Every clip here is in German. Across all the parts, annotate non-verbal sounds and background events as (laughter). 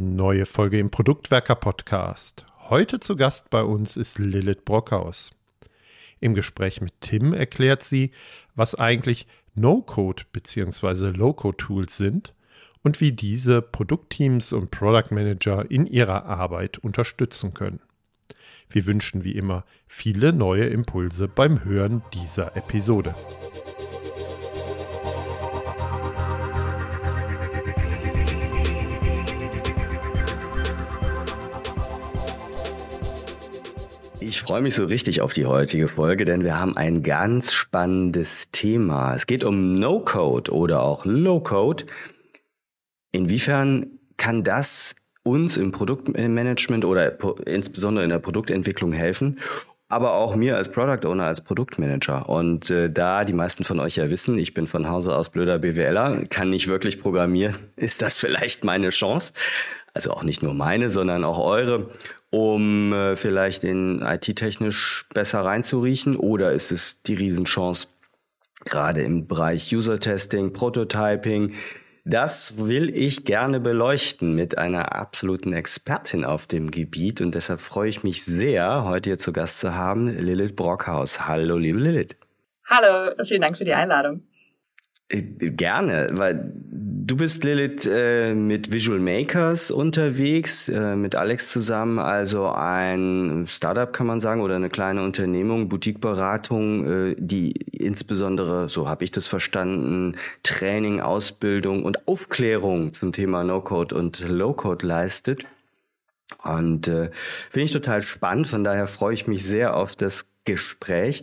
Neue Folge im Produktwerker Podcast. Heute zu Gast bei uns ist Lilith Brockhaus. Im Gespräch mit Tim erklärt sie, was eigentlich No-Code bzw. Low-Code-Tools sind und wie diese Produktteams und Product Manager in ihrer Arbeit unterstützen können. Wir wünschen wie immer viele neue Impulse beim Hören dieser Episode. Ich freue mich so richtig auf die heutige Folge, denn wir haben ein ganz spannendes Thema. Es geht um No-Code oder auch Low-Code. Inwiefern kann das uns im Produktmanagement oder insbesondere in der Produktentwicklung helfen? aber auch mir als Product Owner, als Produktmanager. Und äh, da die meisten von euch ja wissen, ich bin von Hause aus blöder BWLer, kann nicht wirklich programmieren, (laughs) ist das vielleicht meine Chance. Also auch nicht nur meine, sondern auch eure um äh, vielleicht in IT-technisch besser reinzuriechen? Oder ist es die Riesenchance, gerade im Bereich User-Testing, Prototyping? Das will ich gerne beleuchten mit einer absoluten Expertin auf dem Gebiet und deshalb freue ich mich sehr, heute hier zu Gast zu haben, Lilith Brockhaus. Hallo, liebe Lilith. Hallo, vielen Dank für die Einladung. Äh, gerne, weil du bist Lilith äh, mit Visual Makers unterwegs, äh, mit Alex zusammen, also ein Startup kann man sagen oder eine kleine Unternehmung, Boutiqueberatung, äh, die insbesondere, so habe ich das verstanden, Training, Ausbildung und Aufklärung zum Thema No-Code und Low-Code leistet. Und äh, finde ich total spannend, von daher freue ich mich sehr auf das Gespräch.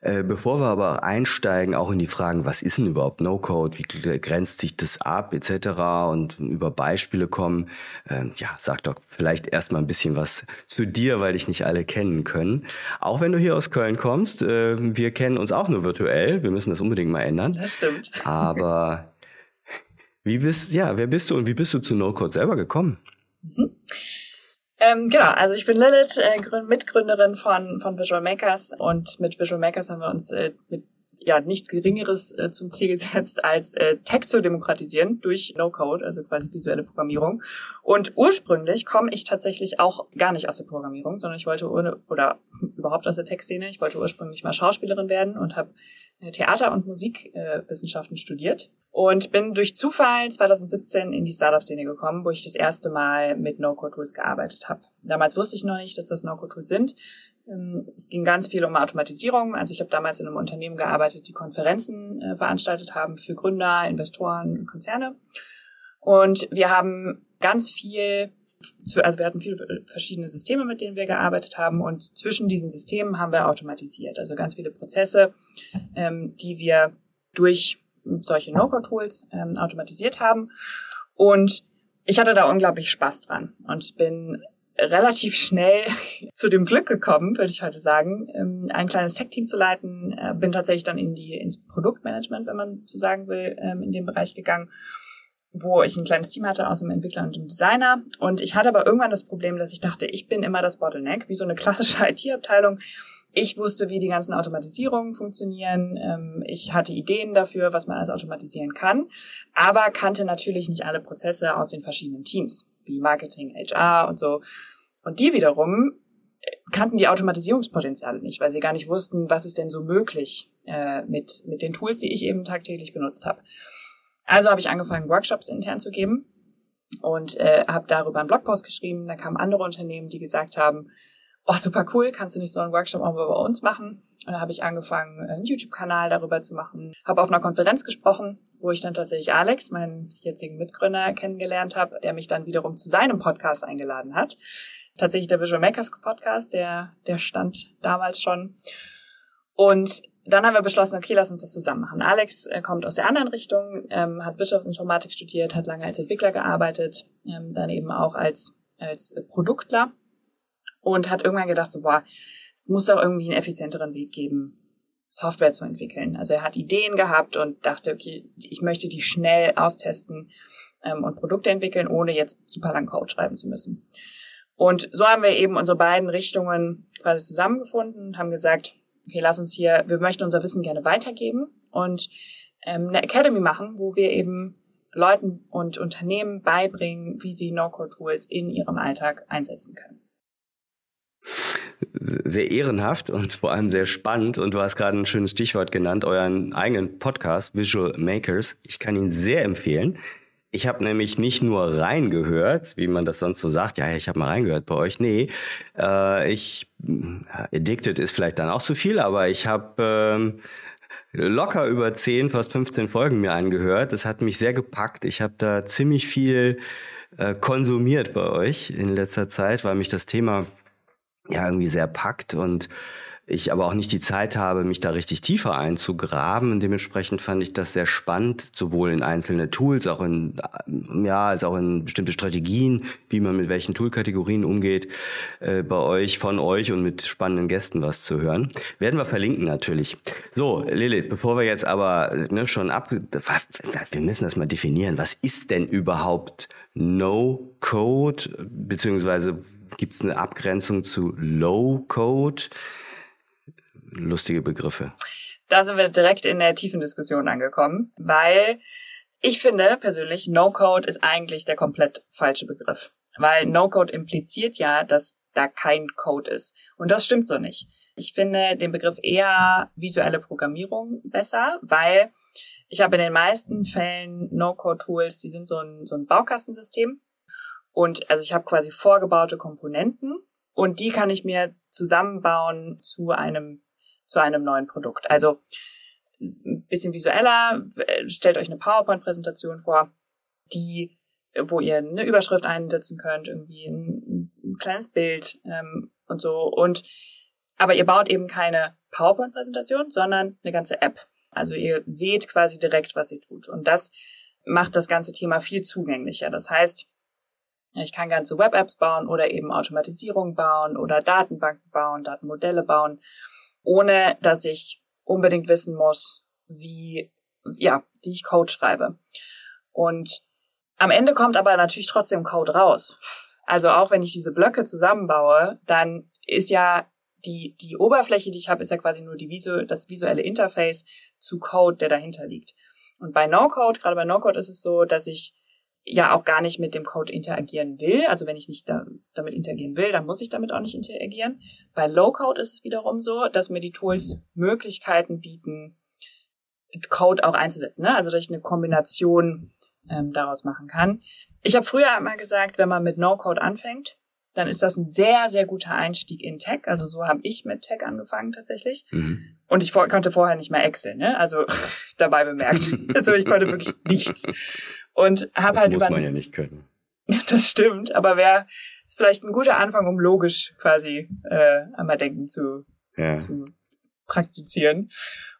Äh, bevor wir aber einsteigen, auch in die Fragen, was ist denn überhaupt No-Code, wie grenzt sich das ab, etc. und über Beispiele kommen, äh, ja, sag doch vielleicht erstmal ein bisschen was zu dir, weil dich nicht alle kennen können. Auch wenn du hier aus Köln kommst, äh, wir kennen uns auch nur virtuell, wir müssen das unbedingt mal ändern. Das stimmt. Aber (laughs) wie bist, ja, wer bist du und wie bist du zu No-Code selber gekommen? Mhm. Ähm, genau, also ich bin Lilith, äh, Mitgründerin von, von Visual Makers und mit Visual Makers haben wir uns äh, mit ja nichts Geringeres äh, zum Ziel (laughs) gesetzt, als äh, Tech zu demokratisieren durch No-Code, also quasi visuelle Programmierung. Und ursprünglich komme ich tatsächlich auch gar nicht aus der Programmierung, sondern ich wollte ohne, oder (laughs) überhaupt aus der Tech-Szene, ich wollte ursprünglich mal Schauspielerin werden und habe äh, Theater- und Musikwissenschaften äh, studiert und bin durch Zufall 2017 in die Startup-Szene gekommen, wo ich das erste Mal mit No-Code-Tools gearbeitet habe. Damals wusste ich noch nicht, dass das No-Code-Tools sind. Ähm, es ging ganz viel um Automatisierung. Also ich habe damals in einem Unternehmen gearbeitet, die Konferenzen äh, veranstaltet haben für Gründer, Investoren Konzerne. Und wir haben ganz viel also wir hatten viele verschiedene Systeme, mit denen wir gearbeitet haben und zwischen diesen Systemen haben wir automatisiert. Also ganz viele Prozesse, ähm, die wir durch solche No-Code-Tools ähm, automatisiert haben. Und ich hatte da unglaublich Spaß dran und bin relativ schnell (laughs) zu dem Glück gekommen, würde ich heute sagen, ähm, ein kleines Tech-Team zu leiten. Äh, bin tatsächlich dann in die ins Produktmanagement, wenn man so sagen will, ähm, in dem Bereich gegangen, wo ich ein kleines Team hatte aus einem Entwickler und einem Designer. Und ich hatte aber irgendwann das Problem, dass ich dachte, ich bin immer das Bottleneck, wie so eine klassische (laughs) IT-Abteilung. Ich wusste, wie die ganzen Automatisierungen funktionieren. Ähm, ich hatte Ideen dafür, was man alles automatisieren kann, aber kannte natürlich nicht alle Prozesse aus den verschiedenen Teams, wie Marketing, HR und so. Und die wiederum äh, kannten die Automatisierungspotenziale nicht, weil sie gar nicht wussten, was ist denn so möglich äh, mit, mit den Tools, die ich eben tagtäglich benutzt habe. Also habe ich angefangen, Workshops intern zu geben und äh, habe darüber einen Blogpost geschrieben. Da kamen andere Unternehmen, die gesagt haben, oh, super cool, kannst du nicht so einen Workshop auch mal bei uns machen? Und da habe ich angefangen, einen YouTube-Kanal darüber zu machen. Habe auf einer Konferenz gesprochen, wo ich dann tatsächlich Alex, meinen jetzigen Mitgründer, kennengelernt habe, der mich dann wiederum zu seinem Podcast eingeladen hat. Tatsächlich der Visual Makers Podcast, der, der stand damals schon. Und dann haben wir beschlossen, okay, lass uns das zusammen machen. Alex äh, kommt aus der anderen Richtung, ähm, hat Wirtschaftsinformatik studiert, hat lange als Entwickler gearbeitet, ähm, dann eben auch als, als Produktler und hat irgendwann gedacht, so, boah, es muss doch irgendwie einen effizienteren Weg geben, Software zu entwickeln. Also er hat Ideen gehabt und dachte, okay, ich möchte die schnell austesten ähm, und Produkte entwickeln, ohne jetzt super lang Code schreiben zu müssen. Und so haben wir eben unsere beiden Richtungen quasi zusammengefunden und haben gesagt, okay, lass uns hier, wir möchten unser Wissen gerne weitergeben und ähm, eine Academy machen, wo wir eben Leuten und Unternehmen beibringen, wie sie No-Code-Tools in ihrem Alltag einsetzen können. Sehr ehrenhaft und vor allem sehr spannend. Und du hast gerade ein schönes Stichwort genannt, euren eigenen Podcast Visual Makers. Ich kann ihn sehr empfehlen. Ich habe nämlich nicht nur reingehört, wie man das sonst so sagt, ja, ich habe mal reingehört bei euch. Nee, äh, ich, addicted ist vielleicht dann auch zu viel, aber ich habe äh, locker über 10, fast 15 Folgen mir angehört. Das hat mich sehr gepackt. Ich habe da ziemlich viel äh, konsumiert bei euch in letzter Zeit, weil mich das Thema ja irgendwie sehr packt und ich aber auch nicht die Zeit habe, mich da richtig tiefer einzugraben. Und dementsprechend fand ich das sehr spannend, sowohl in einzelne Tools, auch in, ja, als auch in bestimmte Strategien, wie man mit welchen Toolkategorien umgeht, äh, bei euch, von euch und mit spannenden Gästen was zu hören. Werden wir verlinken natürlich. So, Lilith, bevor wir jetzt aber ne, schon ab, wir müssen das mal definieren. Was ist denn überhaupt No-Code, beziehungsweise gibt es eine Abgrenzung zu Low-Code? lustige Begriffe. Da sind wir direkt in der tiefen Diskussion angekommen, weil ich finde persönlich, No-Code ist eigentlich der komplett falsche Begriff. Weil No-Code impliziert ja, dass da kein Code ist. Und das stimmt so nicht. Ich finde den Begriff eher visuelle Programmierung besser, weil ich habe in den meisten Fällen No-Code-Tools, die sind so ein, so ein Baukastensystem. Und also ich habe quasi vorgebaute Komponenten und die kann ich mir zusammenbauen zu einem zu einem neuen Produkt. Also ein bisschen visueller, stellt euch eine PowerPoint-Präsentation vor, die, wo ihr eine Überschrift einsetzen könnt, irgendwie ein, ein kleines Bild ähm, und so. Und aber ihr baut eben keine PowerPoint-Präsentation, sondern eine ganze App. Also ihr seht quasi direkt, was ihr tut. Und das macht das ganze Thema viel zugänglicher. Das heißt, ich kann ganze Web-Apps bauen oder eben Automatisierung bauen oder Datenbanken bauen, Datenmodelle bauen ohne dass ich unbedingt wissen muss, wie, ja, wie ich Code schreibe. Und am Ende kommt aber natürlich trotzdem Code raus. Also auch wenn ich diese Blöcke zusammenbaue, dann ist ja die, die Oberfläche, die ich habe, ist ja quasi nur die visu das visuelle Interface zu Code, der dahinter liegt. Und bei No-Code, gerade bei No-Code ist es so, dass ich ja auch gar nicht mit dem Code interagieren will. Also wenn ich nicht da, damit interagieren will, dann muss ich damit auch nicht interagieren. Bei Low-Code ist es wiederum so, dass mir die Tools Möglichkeiten bieten, Code auch einzusetzen. Ne? Also dass ich eine Kombination ähm, daraus machen kann. Ich habe früher einmal gesagt, wenn man mit No-Code anfängt, dann ist das ein sehr, sehr guter Einstieg in Tech. Also so habe ich mit Tech angefangen tatsächlich. Mhm. Und ich konnte vorher nicht mehr Excel, ne? Also (laughs) dabei bemerkt. (laughs) Also ich konnte wirklich nichts. Und habe halt über. Das muss man ja nicht können. (laughs) Das stimmt, aber wäre ist vielleicht ein guter Anfang, um logisch quasi äh, einmal denken zu, ja. zu praktizieren.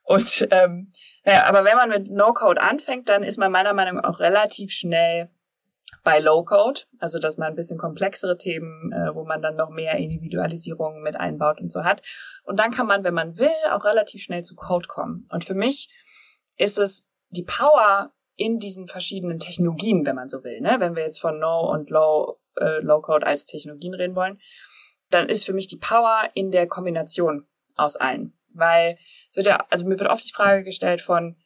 Und ähm, naja, aber wenn man mit No-Code anfängt, dann ist man meiner Meinung nach auch relativ schnell bei Low-Code, also dass man ein bisschen komplexere Themen, äh, wo man dann noch mehr Individualisierungen mit einbaut und so hat. Und dann kann man, wenn man will, auch relativ schnell zu Code kommen. Und für mich ist es die Power in diesen verschiedenen Technologien, wenn man so will. Ne? Wenn wir jetzt von No und Low, äh, Low Code als Technologien reden wollen, dann ist für mich die Power in der Kombination aus allen. Weil es wird ja, also mir wird oft die Frage gestellt von,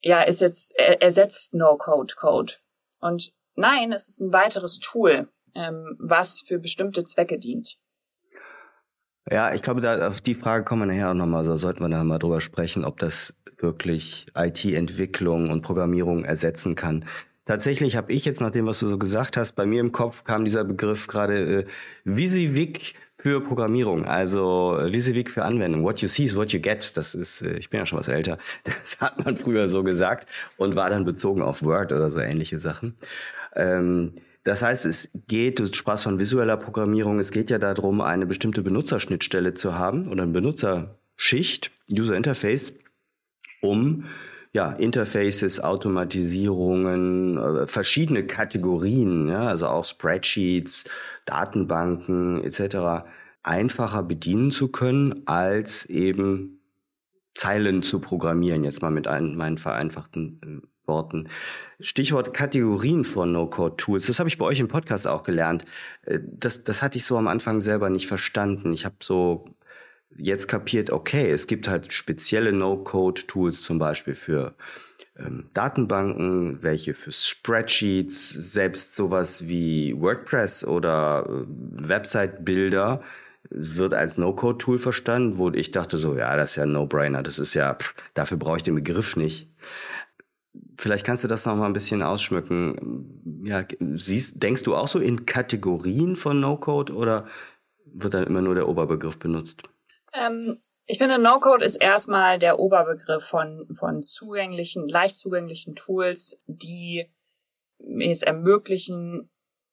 ja, ist jetzt, er, ersetzt No Code Code. Und nein, es ist ein weiteres Tool, ähm, was für bestimmte Zwecke dient. Ja, ich glaube, da auf die Frage kommen wir nachher auch nochmal, so sollten wir da mal drüber sprechen, ob das wirklich IT-Entwicklung und Programmierung ersetzen kann. Tatsächlich habe ich jetzt, nach dem, was du so gesagt hast, bei mir im Kopf kam dieser Begriff gerade äh, Visivik für Programmierung, also äh, Visivik für Anwendung. What you see is what you get. Das ist, äh, ich bin ja schon was älter. (laughs) Das hat man früher so gesagt und war dann bezogen auf Word oder so ähnliche Sachen. Ähm, das heißt, es geht, du sprachst von visueller Programmierung, es geht ja darum, eine bestimmte Benutzerschnittstelle zu haben oder eine Benutzerschicht, User Interface, um ja, Interfaces, Automatisierungen, äh, verschiedene Kategorien, ja, also auch Spreadsheets, Datenbanken etc. einfacher bedienen zu können, als eben Zeilen zu programmieren, jetzt mal mit ein, meinen vereinfachten äh, Worten. Stichwort Kategorien von No-Code-Tools. Das habe ich bei euch im Podcast auch gelernt. Äh, das, das hatte ich so am Anfang selber nicht verstanden. Ich habe so jetzt kapiert, okay, es gibt halt spezielle No-Code-Tools zum Beispiel für ähm, Datenbanken, welche für Spreadsheets, selbst sowas wie WordPress oder äh, Website-Bilder wird als No-Code-Tool verstanden, wo ich dachte so, ja, das ist ja ein No-Brainer, das ist ja, pff, dafür brauche ich den Begriff nicht. Vielleicht kannst du das noch mal ein bisschen ausschmücken. Ja, siehst, denkst du auch so in Kategorien von No-Code oder wird dann immer nur der Oberbegriff benutzt? Ähm, ich finde, No-Code ist erstmal der Oberbegriff von, von zugänglichen, leicht zugänglichen Tools, die es ermöglichen,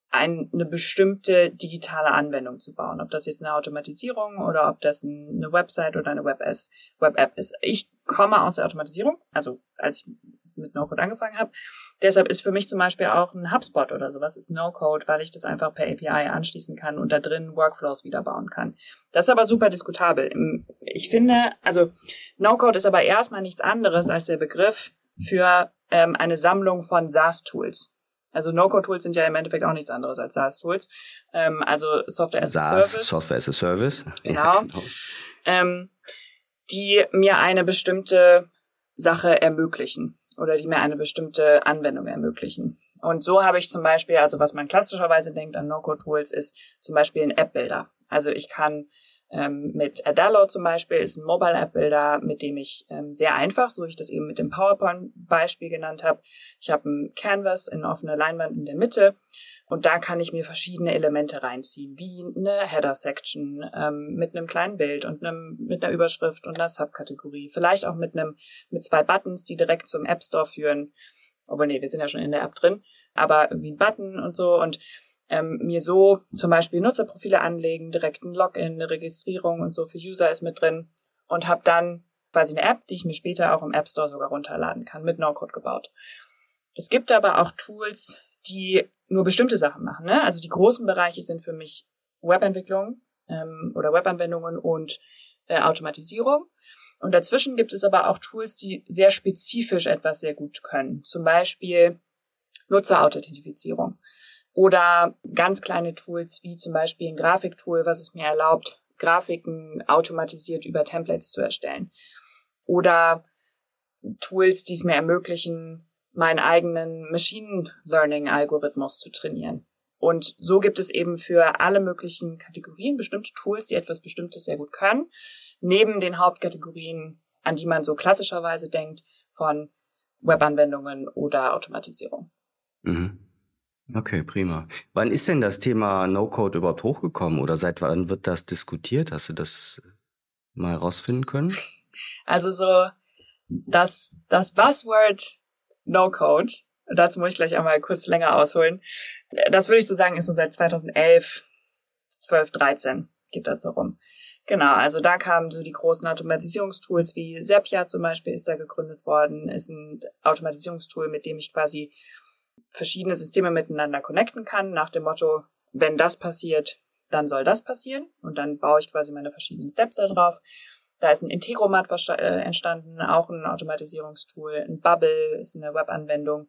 ein, eine bestimmte digitale Anwendung zu bauen. Ob das jetzt eine Automatisierung oder ob das eine Website oder eine Web-App ist. Ich komme aus der Automatisierung, also als ich mit No-Code angefangen habe. Deshalb ist für mich zum Beispiel auch ein HubSpot oder sowas ist No-Code, weil ich das einfach per API anschließen kann und da drin Workflows wieder bauen kann. Das ist aber super diskutabel. Ich finde, also No-Code ist aber erstmal nichts anderes als der Begriff für ähm, eine Sammlung von SaaS-Tools. Also No-Code-Tools sind ja im Endeffekt auch nichts anderes als SaaS-Tools. Ähm, also Software as a SaaS, Service. Software as a Service. Genau. Ja, genau. Ähm, die mir eine bestimmte Sache ermöglichen oder die mir eine bestimmte Anwendung ermöglichen. Und so habe ich zum Beispiel, also was man klassischerweise denkt an No-Code-Tools, ist zum Beispiel ein App-Builder. Also ich kann ähm, mit Adalo zum Beispiel ist ein Mobile App Builder, mit dem ich ähm, sehr einfach, so wie ich das eben mit dem PowerPoint-Beispiel genannt habe. Ich habe ein Canvas in offene Leinwand in der Mitte und da kann ich mir verschiedene Elemente reinziehen, wie eine Header-Section ähm, mit einem kleinen Bild und einem, mit einer Überschrift und einer Subkategorie. Vielleicht auch mit einem mit zwei Buttons, die direkt zum App Store führen. Obwohl, nee, wir sind ja schon in der App drin, aber irgendwie ein Button und so und ähm, mir so zum Beispiel Nutzerprofile anlegen, direkt ein Login, eine Registrierung und so für User ist mit drin und habe dann quasi eine App, die ich mir später auch im App Store sogar runterladen kann, mit No-Code gebaut. Es gibt aber auch Tools, die nur bestimmte Sachen machen. Ne? Also die großen Bereiche sind für mich Webentwicklung ähm, oder Webanwendungen und äh, Automatisierung. Und dazwischen gibt es aber auch Tools, die sehr spezifisch etwas sehr gut können. Zum Beispiel Nutzerauthentifizierung. Oder ganz kleine Tools wie zum Beispiel ein Grafiktool, was es mir erlaubt, Grafiken automatisiert über Templates zu erstellen. Oder Tools, die es mir ermöglichen, meinen eigenen Machine Learning Algorithmus zu trainieren. Und so gibt es eben für alle möglichen Kategorien bestimmte Tools, die etwas Bestimmtes sehr gut können, neben den Hauptkategorien, an die man so klassischerweise denkt, von Webanwendungen oder Automatisierung. Mhm. Okay, prima. Wann ist denn das Thema No-Code überhaupt hochgekommen oder seit wann wird das diskutiert? Hast du das mal rausfinden können? (laughs) Also so das, das Buzzword No-Code, dazu muss ich gleich einmal kurz länger ausholen. Das würde ich so sagen, ist so seit 2011, 12, 13 geht das so rum. Genau, also da kamen so die großen Automatisierungstools wie Zapier zum Beispiel ist da gegründet worden, ist ein Automatisierungstool, mit dem ich quasi verschiedene Systeme miteinander connecten kann, nach dem Motto, wenn das passiert, dann soll das passieren. Und dann baue ich quasi meine verschiedenen Steps da drauf. Da ist ein Integromat äh, entstanden, auch ein Automatisierungstool. Ein Bubble ist eine Webanwendung.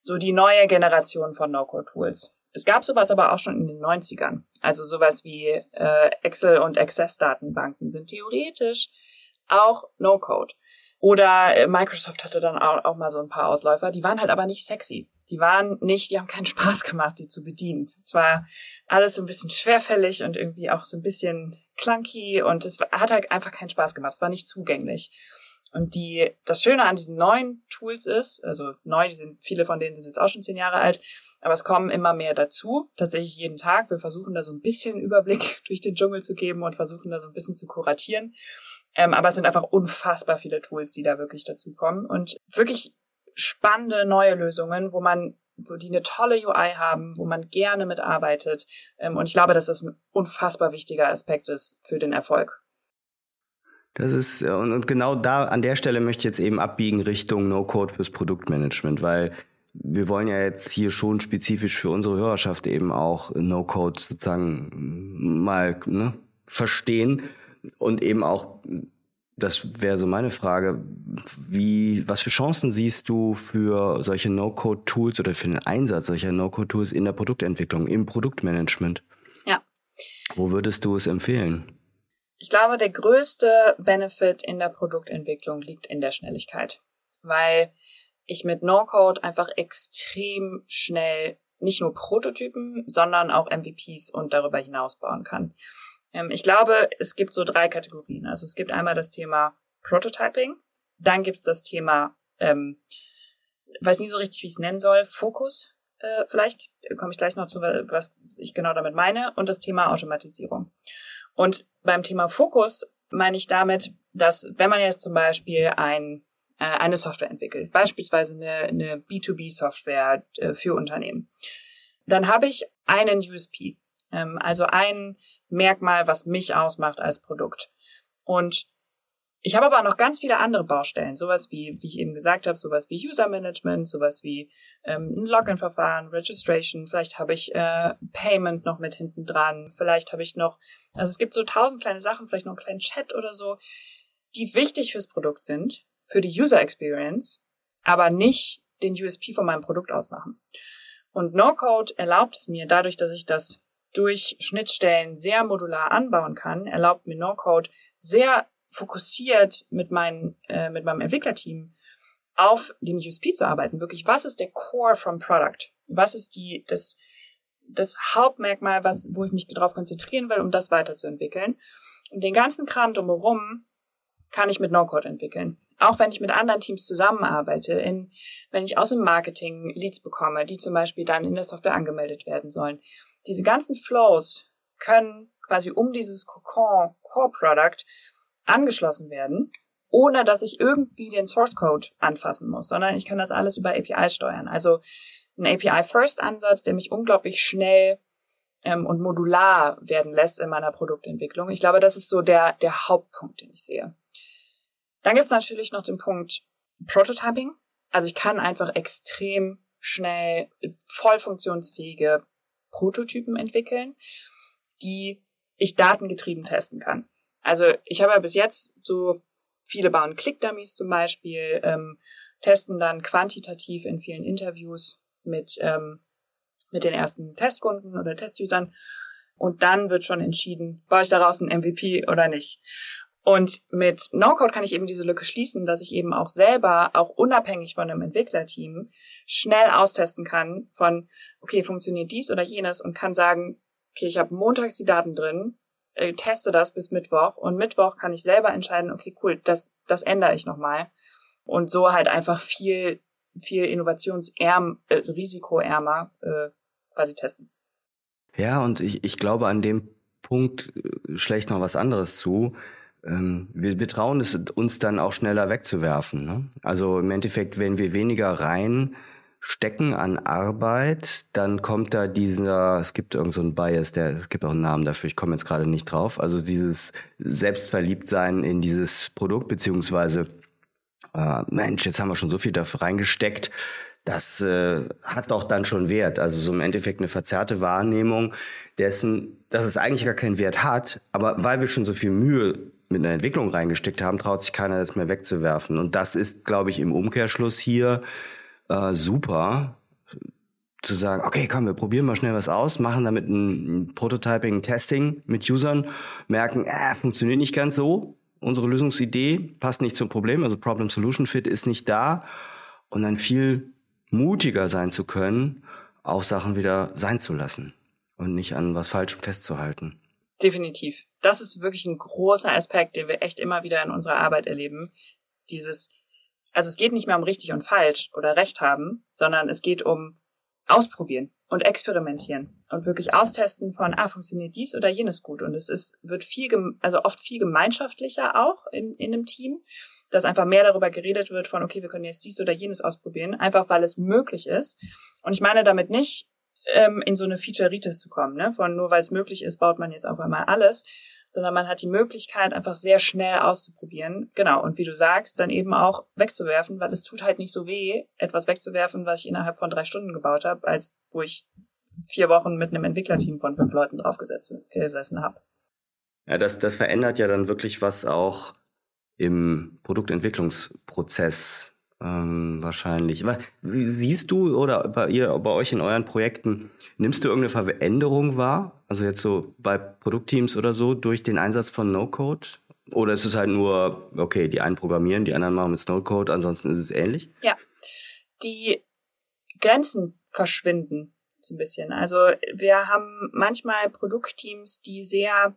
So die neue Generation von No-Code-Tools. Es gab sowas aber auch schon in den 90ern. Also sowas wie äh, Excel und Access-Datenbanken sind theoretisch auch No-Code. Oder äh, Microsoft hatte dann auch, auch mal so ein paar Ausläufer, die waren halt aber nicht sexy. Die waren nicht, die haben keinen (laughs) Spaß gemacht, die zu bedienen. Es war alles so ein bisschen schwerfällig und irgendwie auch so ein bisschen clunky und es hat halt einfach keinen Spaß gemacht. Es war nicht zugänglich. Und die, das Schöne an diesen neuen Tools ist, also neu, die sind, viele von denen sind jetzt auch schon zehn Jahre alt, aber es kommen immer mehr dazu, tatsächlich jeden Tag. Wir versuchen da so ein bisschen Überblick (laughs) durch den Dschungel zu geben und versuchen da so ein bisschen zu kuratieren. Ähm, aber es sind einfach unfassbar viele Tools, die da wirklich dazu kommen und wirklich spannende neue Lösungen, wo man wo die eine tolle UI haben, wo man gerne mitarbeitet. Ähm, und ich glaube, dass das ein unfassbar wichtiger Aspekt ist für den Erfolg. Das ist, äh, und, und genau da, an der Stelle möchte ich jetzt eben abbiegen Richtung No-Code fürs Produktmanagement, weil wir wollen ja jetzt hier schon spezifisch für unsere Hörerschaft eben auch No-Code sozusagen mal ne, verstehen und eben auch, das wäre so meine Frage, wie, was für Chancen siehst du für solche No-Code-Tools oder für den Einsatz solcher No-Code-Tools in der Produktentwicklung, im Produktmanagement? Ja. Wo würdest du es empfehlen? Ich glaube, der größte Benefit in der Produktentwicklung liegt in der Schnelligkeit, weil ich mit No-Code einfach extrem schnell nicht nur Prototypen, sondern auch MVPs und darüber hinaus bauen kann. Ähm, ich glaube, es gibt so drei Kategorien. Also es gibt einmal das Thema Prototyping, dann gibt es das Thema, ähm, weiß nie so richtig, wie ich es nennen soll, Fokus. Äh, vielleicht komme ich gleich noch zu, was ich genau damit meine, und das Thema Automatisierung. Und beim Thema Fokus meine ich damit, dass wenn man jetzt zum Beispiel ein, äh, eine Software entwickelt, beispielsweise eine, eine B2B-Software äh, für Unternehmen, dann habe ich einen USP, ähm, also ein Merkmal, was mich ausmacht als Produkt. Und ich habe aber noch ganz viele andere Baustellen, sowas wie, wie ich eben gesagt habe, sowas wie User Management, sowas wie ähm, ein Login-Verfahren, Registration, vielleicht habe ich äh, Payment noch mit hinten dran, vielleicht habe ich noch, also es gibt so tausend kleine Sachen, vielleicht noch einen kleinen Chat oder so, die wichtig fürs Produkt sind, für die User Experience, aber nicht den USP von meinem Produkt ausmachen. Und No-Code erlaubt es mir, dadurch, dass ich das durch Schnittstellen sehr modular anbauen kann, erlaubt mir No-Code sehr fokussiert mit, meinen, äh, mit meinem Entwicklerteam auf dem USP zu arbeiten. Wirklich, was ist der Core from Product? Was ist die, das, das Hauptmerkmal, was, wo ich mich darauf konzentrieren will, um das weiterzuentwickeln? Und den ganzen Kram drumherum kann ich mit No-Code entwickeln. Auch wenn ich mit anderen Teams zusammenarbeite, in, wenn ich aus dem Marketing Leads bekomme, die zum Beispiel dann in der Software angemeldet werden sollen. Diese ganzen Flows können quasi um dieses Cocon Core Product angeschlossen werden, ohne dass ich irgendwie den Source Code anfassen muss, sondern ich kann das alles über APIs steuern. Also ein API-First-Ansatz, der mich unglaublich schnell ähm, und modular werden lässt in meiner Produktentwicklung. Ich glaube, das ist so der, der Hauptpunkt, den ich sehe. Dann gibt's natürlich noch den Punkt Prototyping. Also ich kann einfach extrem schnell voll funktionsfähige Prototypen entwickeln, die ich datengetrieben testen kann. Also ich habe ja bis jetzt so viele bauen Click-Dummies zum Beispiel, ähm, testen dann quantitativ in vielen Interviews mit, ähm, mit den ersten Testkunden oder Testusern und dann wird schon entschieden, baue ich daraus ein MVP oder nicht. Und mit No-Code kann ich eben diese Lücke schließen, dass ich eben auch selber, auch unabhängig von einem Entwicklerteam, schnell austesten kann von, okay, funktioniert dies oder jenes und kann sagen, okay, ich habe montags die Daten drin, äh, teste das bis Mittwoch und Mittwoch kann ich selber entscheiden, okay, cool, das, das ändere ich nochmal. Und so halt einfach viel, viel innovationsärm, äh, risikoärmer äh, quasi testen. Ja, und ich, ich glaube, an dem Punkt äh, schlägt noch was anderes zu. Ähm, wir, wir trauen es uns dann auch schneller wegzuwerfen. Ne? Also im Endeffekt, wenn wir weniger rein stecken an Arbeit, dann kommt da dieser, es gibt irgend so einen Bias, der, es gibt auch einen Namen dafür, ich komme jetzt gerade nicht drauf, also dieses Selbstverliebtsein in dieses Produkt, beziehungsweise, äh, Mensch, jetzt haben wir schon so viel dafür reingesteckt, das äh, hat doch dann schon Wert. Also so im Endeffekt eine verzerrte Wahrnehmung dessen, dass es eigentlich gar keinen Wert hat, aber weil wir schon so viel Mühe mit einer Entwicklung reingesteckt haben, traut sich keiner das mehr wegzuwerfen. Und das ist, glaube ich, im Umkehrschluss hier äh, super zu sagen, okay, komm, wir probieren mal schnell was aus, machen damit ein, Prototyping, ein Testing mit Usern, merken, äh, funktioniert nicht ganz so. Unsere Lösungsidee passt nicht zum Problem, also Problem Solution Fit ist nicht da und dann viel mutiger sein zu können, auch Sachen wieder sein zu lassen und nicht an was Falschem festzuhalten. Definitiv. Das ist wirklich ein großer Aspekt, den wir echt immer wieder in unserer Arbeit erleben. Dieses also es geht nicht mehr um richtig und falsch oder recht haben, sondern es geht um ausprobieren und experimentieren und wirklich austesten von, ah, funktioniert dies oder jenes gut. Und es ist, wird viel, also oft viel gemeinschaftlicher auch in, in einem Team, dass einfach mehr darüber geredet wird von, okay, wir können jetzt dies oder jenes ausprobieren, einfach weil es möglich ist. Und ich meine damit nicht, ähm, in so eine Feature-Ritis zu kommen, ne? von nur weil es möglich ist, baut man jetzt auf einmal alles, sondern man hat die Möglichkeit, einfach sehr schnell auszuprobieren. Genau. Und wie du sagst, dann eben auch wegzuwerfen, weil es tut halt nicht so weh, etwas wegzuwerfen, was ich innerhalb von drei Stunden gebaut habe, als wo ich vier Wochen mit einem Entwicklerteam von fünf Leuten draufgesessen habe. Ja, das, das verändert ja dann wirklich was auch im Produktentwicklungsprozess ähm, wahrscheinlich. Siehst du oder bei ihr, bei euch in euren Projekten, nimmst du irgendeine Veränderung wahr? Also jetzt so bei Produktteams oder so durch den Einsatz von No-Code? Oder ist es halt nur, okay, die einen programmieren, die anderen machen mit No-Code, ansonsten ist es ähnlich? Ja. die Grenzen verschwinden so ein bisschen. Also wir haben manchmal Produktteams, die sehr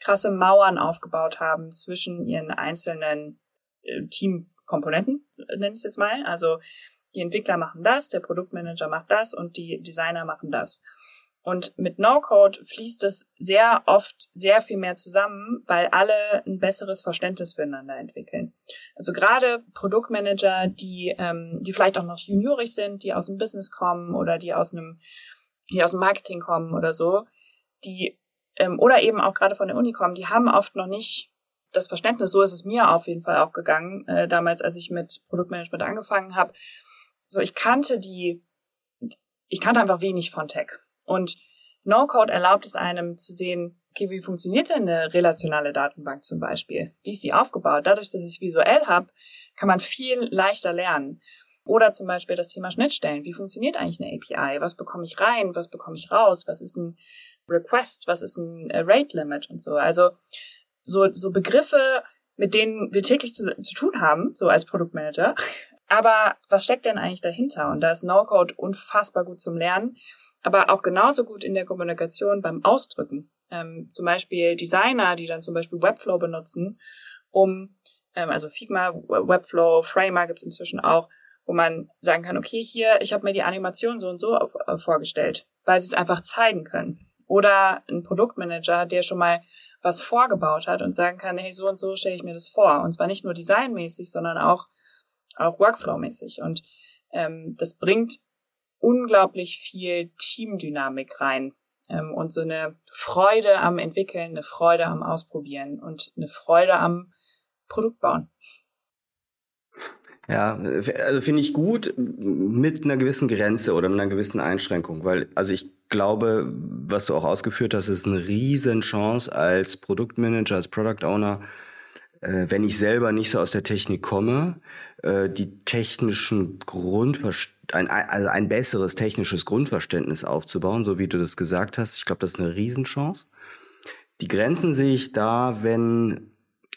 krasse Mauern aufgebaut haben zwischen ihren einzelnen äh, Teamkomponenten, nenne ich es jetzt mal. Also die Entwickler machen das, der Produktmanager macht das und die Designer machen das. Und mit No-Code fließt es sehr oft sehr viel mehr zusammen, weil alle ein besseres Verständnis füreinander entwickeln. Also gerade Produktmanager, die, ähm, die vielleicht auch noch juniorig sind, die aus dem Business kommen oder die aus einem, die aus dem Marketing kommen oder so, die ähm, oder eben auch gerade von der Uni kommen, die haben oft noch nicht das Verständnis. So ist es mir auf jeden Fall auch gegangen, äh, damals, als ich mit Produktmanagement angefangen habe. So, ich kannte die, ich kannte einfach wenig von Tech. Und No-Code erlaubt es einem zu sehen, okay, wie funktioniert denn eine relationale Datenbank zum Beispiel? Wie ist die aufgebaut? Dadurch, dass ich es visuell habe, kann man viel leichter lernen. Oder zum Beispiel das Thema Schnittstellen. Wie funktioniert eigentlich eine API? Was bekomme ich rein? Was bekomme ich raus? Was ist ein Request? Was ist ein äh, Rate Limit und so? Also so, so Begriffe, mit denen wir täglich zu, zu tun haben, so als Produktmanager. Aber was steckt denn eigentlich dahinter? Und da ist No-Code unfassbar gut zum Lernen aber auch genauso gut in der Kommunikation beim Ausdrücken. Ähm, zum Beispiel Designer, die dann zum Beispiel Webflow benutzen, um, ähm, also Figma, Webflow, Framer gibt's inzwischen auch, wo man sagen kann, okay, hier, ich habe mir die Animation so und so auf, äh, vorgestellt, weil sie es einfach zeigen können. Oder ein Produktmanager, der schon mal was vorgebaut hat und sagen kann, hey, so und so stelle ich mir das vor. Und zwar nicht nur designmäßig, sondern auch, auch Workflow-mäßig. Und ähm, das bringt unglaublich viel Teamdynamik rein ähm, und so eine Freude am Entwickeln, eine Freude am Ausprobieren und eine Freude am Produkt bauen. Ja, also finde ich gut mit einer gewissen Grenze oder mit einer gewissen Einschränkung, weil also ich glaube, was du auch ausgeführt hast, ist eine riesen Chance als Produktmanager, als Product Owner, äh, wenn ich selber nicht so aus der Technik komme, äh, die technischen Grundverständnisse ein, also ein besseres technisches Grundverständnis aufzubauen, so wie du das gesagt hast. Ich glaube, das ist eine Riesenchance. Die Grenzen sehe ich da, wenn,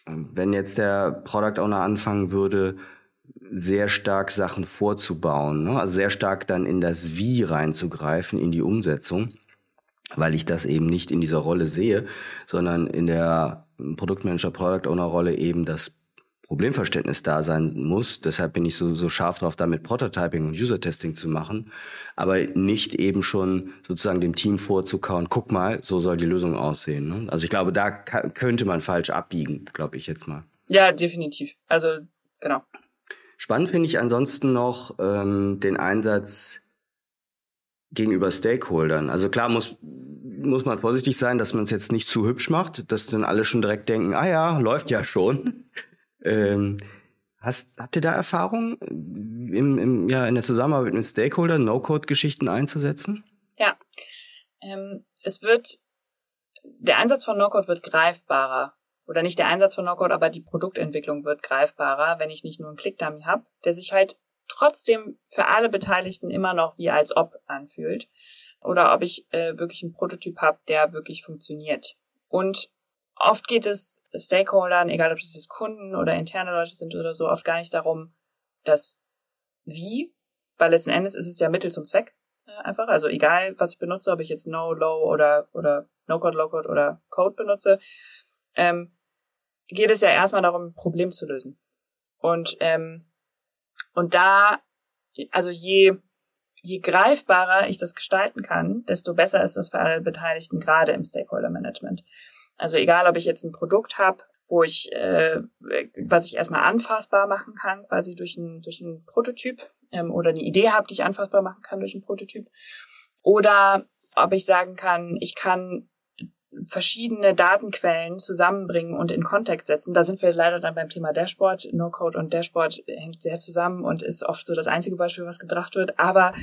wenn jetzt der Product Owner anfangen würde, sehr stark Sachen vorzubauen, ne? also sehr stark dann in das Wie reinzugreifen, in die Umsetzung, weil ich das eben nicht in dieser Rolle sehe, sondern in der Produktmanager, Product Owner Rolle eben das Problemverständnis da sein muss. Deshalb bin ich so, so scharf drauf, damit Prototyping und User-Testing zu machen, aber nicht eben schon sozusagen dem Team vorzukauen, guck mal, so soll die Lösung aussehen. Ne? Also ich glaube, da könnte man falsch abbiegen, glaube ich jetzt mal. Ja, definitiv. Also genau. Spannend finde ich ansonsten noch ähm, den Einsatz gegenüber Stakeholdern. Also klar muss muss man vorsichtig sein, dass man es jetzt nicht zu hübsch macht, dass dann alle schon direkt denken, ah ja, läuft ja schon. (laughs) Ähm, hast, habt ihr da Erfahrung, im, im, ja, in der Zusammenarbeit mit Stakeholdern No-Code-Geschichten einzusetzen? Ja, ähm, es wird, der Einsatz von No-Code wird greifbarer. Oder nicht der Einsatz von No-Code, aber die Produktentwicklung wird greifbarer, wenn ich nicht nur einen Click-Dummy habe, der sich halt trotzdem für alle Beteiligten immer noch wie als ob anfühlt. Oder ob ich äh, wirklich einen Prototyp habe, der wirklich funktioniert. Und oft geht es Stakeholdern, egal ob das jetzt Kunden oder interne Leute sind oder so, oft gar nicht darum, das Wie, weil letzten Endes ist es ja Mittel zum Zweck äh, einfach. Also egal, was ich benutze, ob ich jetzt No, Low oder oder No Code, Low Code oder Code benutze, ähm, geht es ja erstmal darum, ein Problem zu lösen. Und ähm, und da, also je je greifbarer ich das gestalten kann, desto besser ist das für alle Beteiligten, gerade im Stakeholder Management. Also egal, ob ich jetzt ein Produkt habe, wo ich, äh, was ich erstmal anfassbar machen kann, quasi durch ein, durch ein Prototyp, ähm, oder eine Idee habe, die ich anfassbar machen kann durch ein Prototyp. Oder ob ich sagen kann, ich kann verschiedene Datenquellen zusammenbringen und in Kontext setzen. Da sind wir leider dann beim Thema Dashboard. No-Code und Dashboard hängt sehr zusammen und ist oft so das einzige Beispiel, was gebracht wird. Aber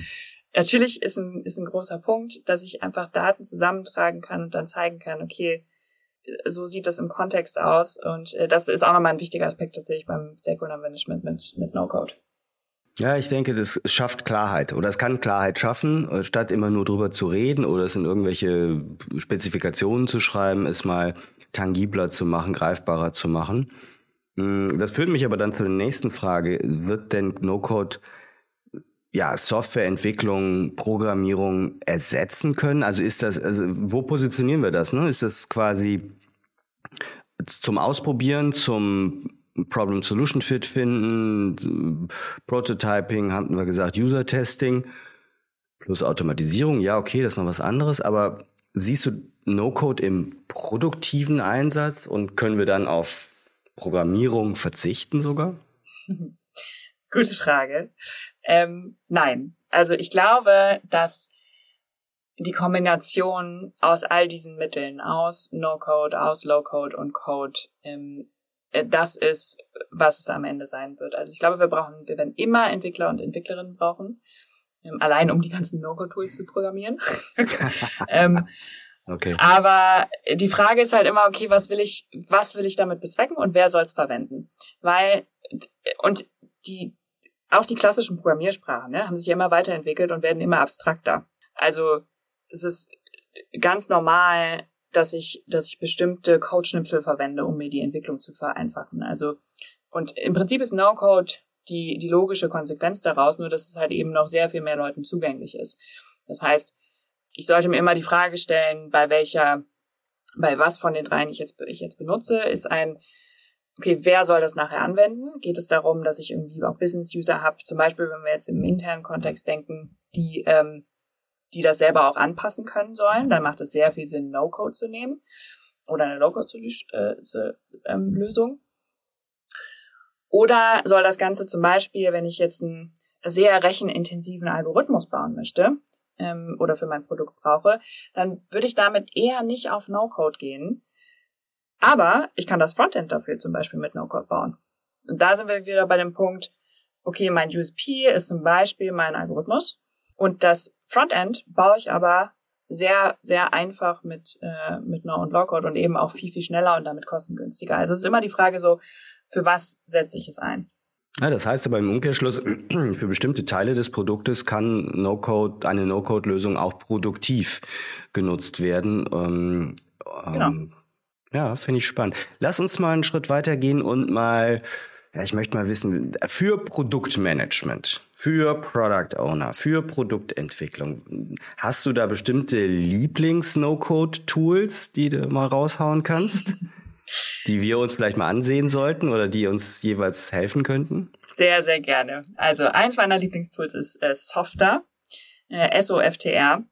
natürlich ist ein, ist ein großer Punkt, dass ich einfach Daten zusammentragen kann und dann zeigen kann, okay, so sieht das im Kontext aus. Und äh, das ist auch nochmal ein wichtiger Aspekt tatsächlich beim Stakeholder Management mit, mit No-Code. Ja, ich denke, das schafft Klarheit oder es kann Klarheit schaffen, äh, statt immer nur drüber zu reden oder es in irgendwelche Spezifikationen zu schreiben, es mal tangibler zu machen, greifbarer zu machen. Hm, das führt mich aber dann zu der nächsten Frage. Wird denn No-Code ja, Softwareentwicklung, Programmierung ersetzen können? Also ist das, also wo positionieren wir das? Ne? Ist das quasi zum Ausprobieren, zum Problem-Solution-Fit finden, Prototyping, hatten wir gesagt, User-Testing plus Automatisierung. Ja, okay, das ist noch was anderes, aber siehst du No-Code im produktiven Einsatz und können wir dann auf Programmierung verzichten sogar? (laughs) Gute Frage. Ähm, nein. Also ich glaube, dass die Kombination aus all diesen Mitteln, aus No-Code, aus Low-Code und Code, ähm, äh, das ist, was es am Ende sein wird. Also ich glaube, wir brauchen, wir werden immer Entwickler und Entwicklerinnen brauchen, ähm, allein um die ganzen No-Code-Tools zu programmieren. (laughs) ähm, okay. Aber die Frage ist halt immer, okay, was will ich, was will ich damit bezwecken und wer soll es verwenden? Weil, und die, auch die klassischen Programmiersprachen ne, haben sich ja immer weiterentwickelt und werden immer abstrakter. Also es ist ganz normal, dass ich, dass ich bestimmte Code-Schnipsel verwende, um mir die Entwicklung zu vereinfachen. Also und im Prinzip ist No-Code die, die logische Konsequenz daraus, nur dass es halt eben noch sehr viel mehr Leuten zugänglich ist. Das heißt, ich sollte mir immer die Frage stellen, bei welcher, bei was von den dreien ich jetzt, ich jetzt benutze, ist ein okay, wer soll das nachher anwenden? Geht es darum, dass ich irgendwie auch Business-User habe, zum Beispiel, wenn wir jetzt im internen Kontext denken, die, ähm, die das selber auch anpassen können sollen, dann macht es sehr viel Sinn, No-Code zu nehmen oder eine Low-Code-Lösung. Oder soll das Ganze zum Beispiel, wenn ich jetzt einen sehr rechenintensiven Algorithmus bauen möchte ähm, oder für mein Produkt brauche, dann würde ich damit eher nicht auf No-Code gehen, aber ich kann das Frontend dafür zum Beispiel mit No-Code bauen. Und da sind wir wieder bei dem Punkt, okay, mein USP ist zum Beispiel mein Algorithmus und das Frontend baue ich aber sehr, sehr einfach mit, äh, mit No- und Low-Code und eben auch viel, viel schneller und damit kostengünstiger. Also es ist immer die Frage so, für was setze ich es ein? Ja, das heißt aber im Umkehrschluss, (clears throat) für bestimmte Teile des Produktes kann No-Code, eine No-Code-Lösung auch produktiv genutzt werden. Ähm, genau. Ähm, ja, finde ich spannend. Lass uns mal einen Schritt weitergehen und mal, ja, ich möchte mal wissen, für Produktmanagement, für Product Owner, für Produktentwicklung, hast du da bestimmte Lieblings-No-Code-Tools, die du mal raushauen kannst? (laughs) die wir uns vielleicht mal ansehen sollten oder die uns jeweils helfen könnten? Sehr, sehr gerne. Also eins meiner Lieblingstools ist äh, Softer, äh, S-O-F-T-R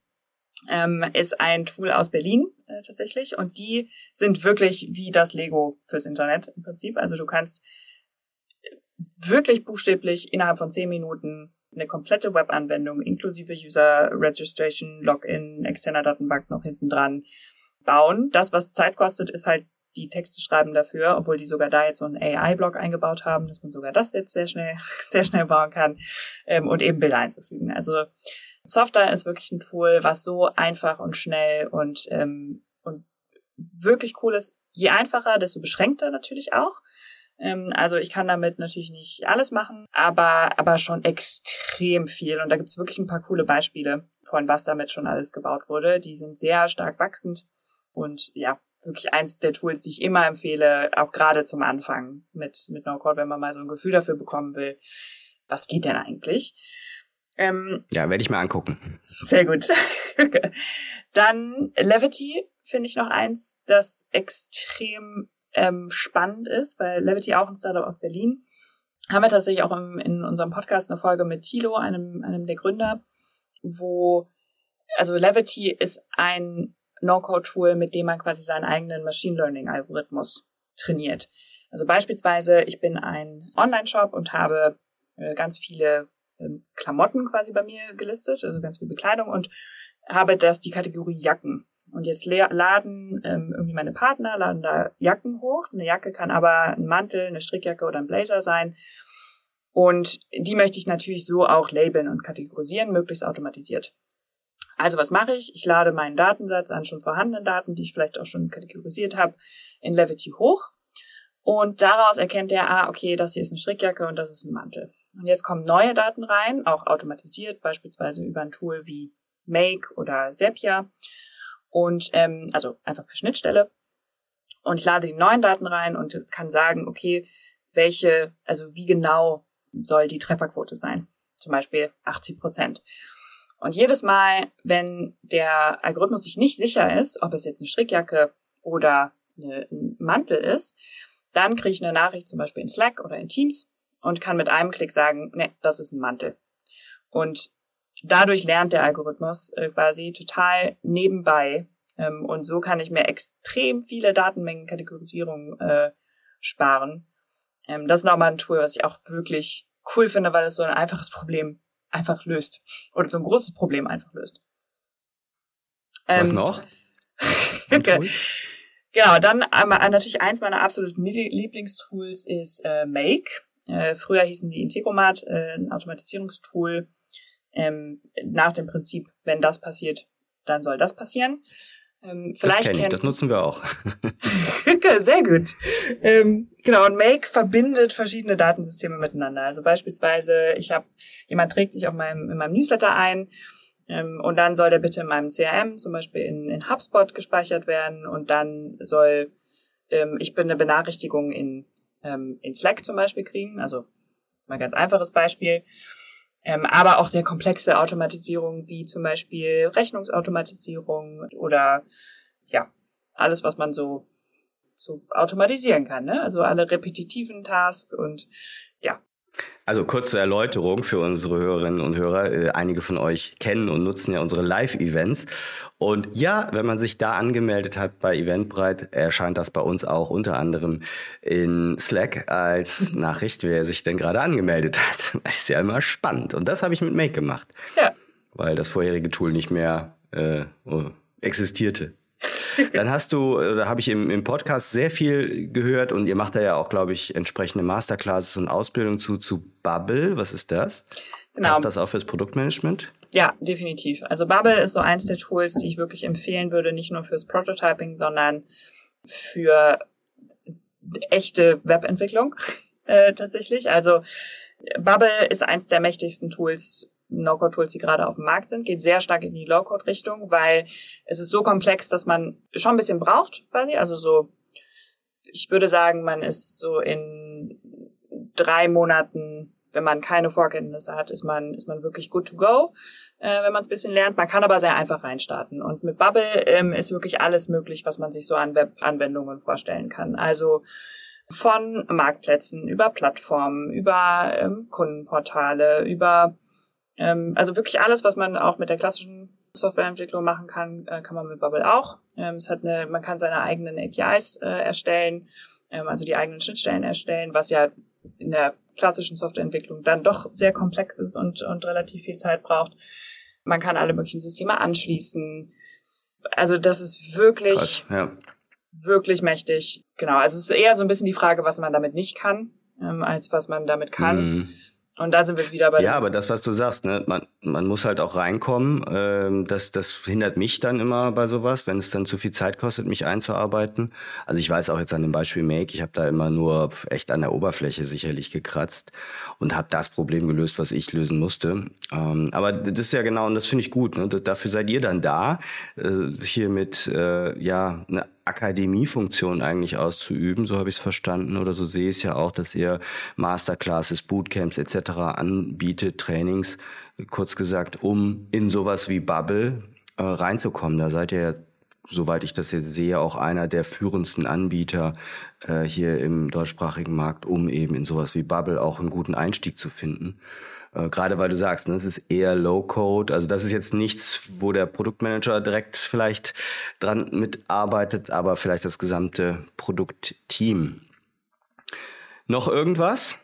ähm, ist ein Tool aus Berlin äh, tatsächlich und die sind wirklich wie das Lego fürs Internet im Prinzip. Also du kannst wirklich buchstäblich innerhalb von zehn Minuten eine komplette Webanwendung inklusive User Registration, Login, externer Datenbank noch hinten dran bauen. Das, was Zeit kostet, ist halt die Texte schreiben dafür, obwohl die sogar da jetzt so einen AI-Block eingebaut haben, dass man sogar das jetzt sehr schnell, (laughs) sehr schnell bauen kann ähm, und eben Bilder einzufügen. Also Software ist wirklich ein Tool, was so einfach und schnell und, ähm, und wirklich cool ist. Je einfacher, desto beschränkter natürlich auch. Ähm, also ich kann damit natürlich nicht alles machen, aber, aber schon extrem viel. Und da gibt's wirklich ein paar coole Beispiele von was damit schon alles gebaut wurde. Die sind sehr stark wachsend und ja, wirklich eins der Tools, die ich immer empfehle, auch gerade zum Anfang mit, mit No-Code, wenn man mal so ein Gefühl dafür bekommen will, was geht denn eigentlich? Ähm, ja, werde ich mir angucken. Sehr gut. (laughs) Dann Levity finde ich noch eins, das extrem ähm, spannend ist, weil Levity auch ein Startup aus Berlin. Haben wir tatsächlich auch im, in unserem Podcast eine Folge mit Thilo, einem, einem der Gründer, wo, also Levity ist ein No-Code-Tool, mit dem man quasi seinen eigenen Machine Learning-Algorithmus trainiert. Also beispielsweise, ich bin ein Online-Shop und habe äh, ganz viele ähm, Klamotten quasi bei mir gelistet, also ganz viel Bekleidung und habe das die Kategorie Jacken. Und jetzt laden ähm, irgendwie meine Partner, laden da Jacken hoch. Eine Jacke kann aber ein Mantel, eine Strickjacke oder ein Blazer sein. Und die möchte ich natürlich so auch labeln und kategorisieren, möglichst automatisiert. Also was mache ich? Ich lade meinen Datensatz an schon vorhandenen Daten, die ich vielleicht auch schon kategorisiert habe, in Levity hoch. Und daraus erkennt er, ah, okay, das hier ist eine Strickjacke und das ist ein Mantel. Und jetzt kommen neue Daten rein, auch automatisiert, beispielsweise über ein Tool wie Make oder Zapier. Und ähm, also einfach per Schnittstelle. Und ich lade die neuen Daten rein und kann sagen, okay, welche, also wie genau soll die Trefferquote sein. zum Beispiel 80 Prozent. Und jedes Mal, wenn der Algorithmus sich nicht sicher ist, ob es jetzt eine Strickjacke oder eine, ein Mantel ist, dann kriege ich eine Nachricht zum Beispiel in Slack oder in Teams und kann mit einem Klick sagen, ne, das ist ein Mantel. Und dadurch lernt der Algorithmus äh, quasi total nebenbei. Ähm, und so kann ich mir extrem viele Datenmengen Kategorisierung äh, sparen. Ähm, das ist nochmal ein Tool, was ich auch wirklich cool finde, weil es so ein einfaches Problem einfach löst. Oder so ein großes Problem einfach löst. Ähm, Was noch? (laughs) genau, dann äh, natürlich eins meiner absoluten Lieblingstools ist äh, Make. Äh, früher hießen die Integromat, äh, ein Automatisierungstool. Ähm, nach dem Prinzip, wenn das passiert, dann soll das passieren. Ähm, vielleicht das, ich, das nutzen wir auch. (laughs) Sehr gut. Ähm, genau, und Make verbindet verschiedene Datensysteme miteinander. Also beispielsweise, ich habe, jemand trägt sich auf meinem, in meinem Newsletter ein ähm, und dann soll der bitte in meinem CRM, zum Beispiel in, in HubSpot gespeichert werden und dann soll ähm, ich bin eine Benachrichtigung in, ähm, in Slack zum Beispiel kriegen. Also mal ganz einfaches Beispiel. Ähm, aber auch sehr komplexe Automatisierungen wie zum Beispiel Rechnungsautomatisierung oder ja, alles, was man so, so automatisieren kann. Ne? Also alle repetitiven Tasks und ja, also kurze Erläuterung für unsere Hörerinnen und Hörer. Äh, einige von euch kennen und nutzen ja unsere Live-Events. Und ja, wenn man sich da angemeldet hat bei Eventbrite, erscheint das bei uns auch unter anderem in Slack als Nachricht, wer sich denn gerade angemeldet hat. (laughs) Das ist ja immer spannend. Und das habe ich mit Make gemacht. Ja. Weil das vorherige Tool nicht mehr äh, existierte. (laughs) Dann hast du, da habe ich im, im Podcast sehr viel gehört und ihr macht da ja auch, glaube ich, entsprechende Masterclasses und Ausbildung zu, zu Bubble. Was ist das? Genau. Passt das auch fürs Produktmanagement? Ja, definitiv. Also Bubble ist so eins der Tools, die ich wirklich empfehlen würde, nicht nur fürs Prototyping, sondern für echte Webentwicklung äh, tatsächlich. Also Bubble ist eins der mächtigsten Tools No-Code-Tools, die gerade auf dem Markt sind, geht sehr stark in die Low-Code-Richtung, weil es ist so komplex, dass man schon ein bisschen braucht, quasi. Also so, ich würde sagen, man ist so in drei Monaten, wenn man keine Vorkenntnisse hat, ist man, ist man wirklich good to go, äh, wenn man es ein bisschen lernt. Man kann aber sehr einfach reinstarten. Und mit Bubble ähm, ist wirklich alles möglich, was man sich so an Web-Anwendungen vorstellen kann. Also von Marktplätzen, über Plattformen, über ähm, Kundenportale, über ähm, also wirklich alles, was man auch mit der klassischen Softwareentwicklung machen kann, äh, kann man mit Bubble auch. Ähm, es hat eine, man kann seine eigenen APIs äh, erstellen, ähm, also die eigenen Schnittstellen erstellen, was ja in der klassischen Softwareentwicklung dann doch sehr komplex ist und, und relativ viel Zeit braucht. Man kann alle möglichen Systeme anschließen. Also das ist wirklich, Krass, ja. wirklich mächtig. Genau, also es ist eher so ein bisschen die Frage, was man damit nicht kann, ähm, als was man damit kann. Mhm. Und da sind wir wieder bei. Ja, aber das, was du sagst, ne, man, man muss halt auch reinkommen. Ähm, das, das hindert mich dann immer bei sowas, wenn es dann zu viel Zeit kostet, mich einzuarbeiten. Also ich weiß auch jetzt an dem Beispiel Make, ich habe da immer nur echt an der Oberfläche sicherlich gekratzt und habe das Problem gelöst, was ich lösen musste. Ähm, aber das ist ja genau, und das finde ich gut. Ne? Dafür seid ihr dann da, äh, hier mit äh, ja eine Akademiefunktion eigentlich auszuüben, so habe ich es verstanden oder so sehe ich es ja auch, dass ihr Masterclasses, Bootcamps etc. anbietet, Trainings, kurz gesagt, um in sowas wie Bubble äh, reinzukommen. Da seid ihr ja, soweit ich das jetzt sehe, auch einer der führendsten Anbieter äh, hier im deutschsprachigen Markt, um eben in sowas wie Bubble auch einen guten Einstieg zu finden. Äh, gerade weil du sagst, ne, es ist eher Low-Code. Also das ist jetzt nichts, wo der Produktmanager direkt vielleicht dran mitarbeitet, aber vielleicht das gesamte Produktteam. Noch irgendwas?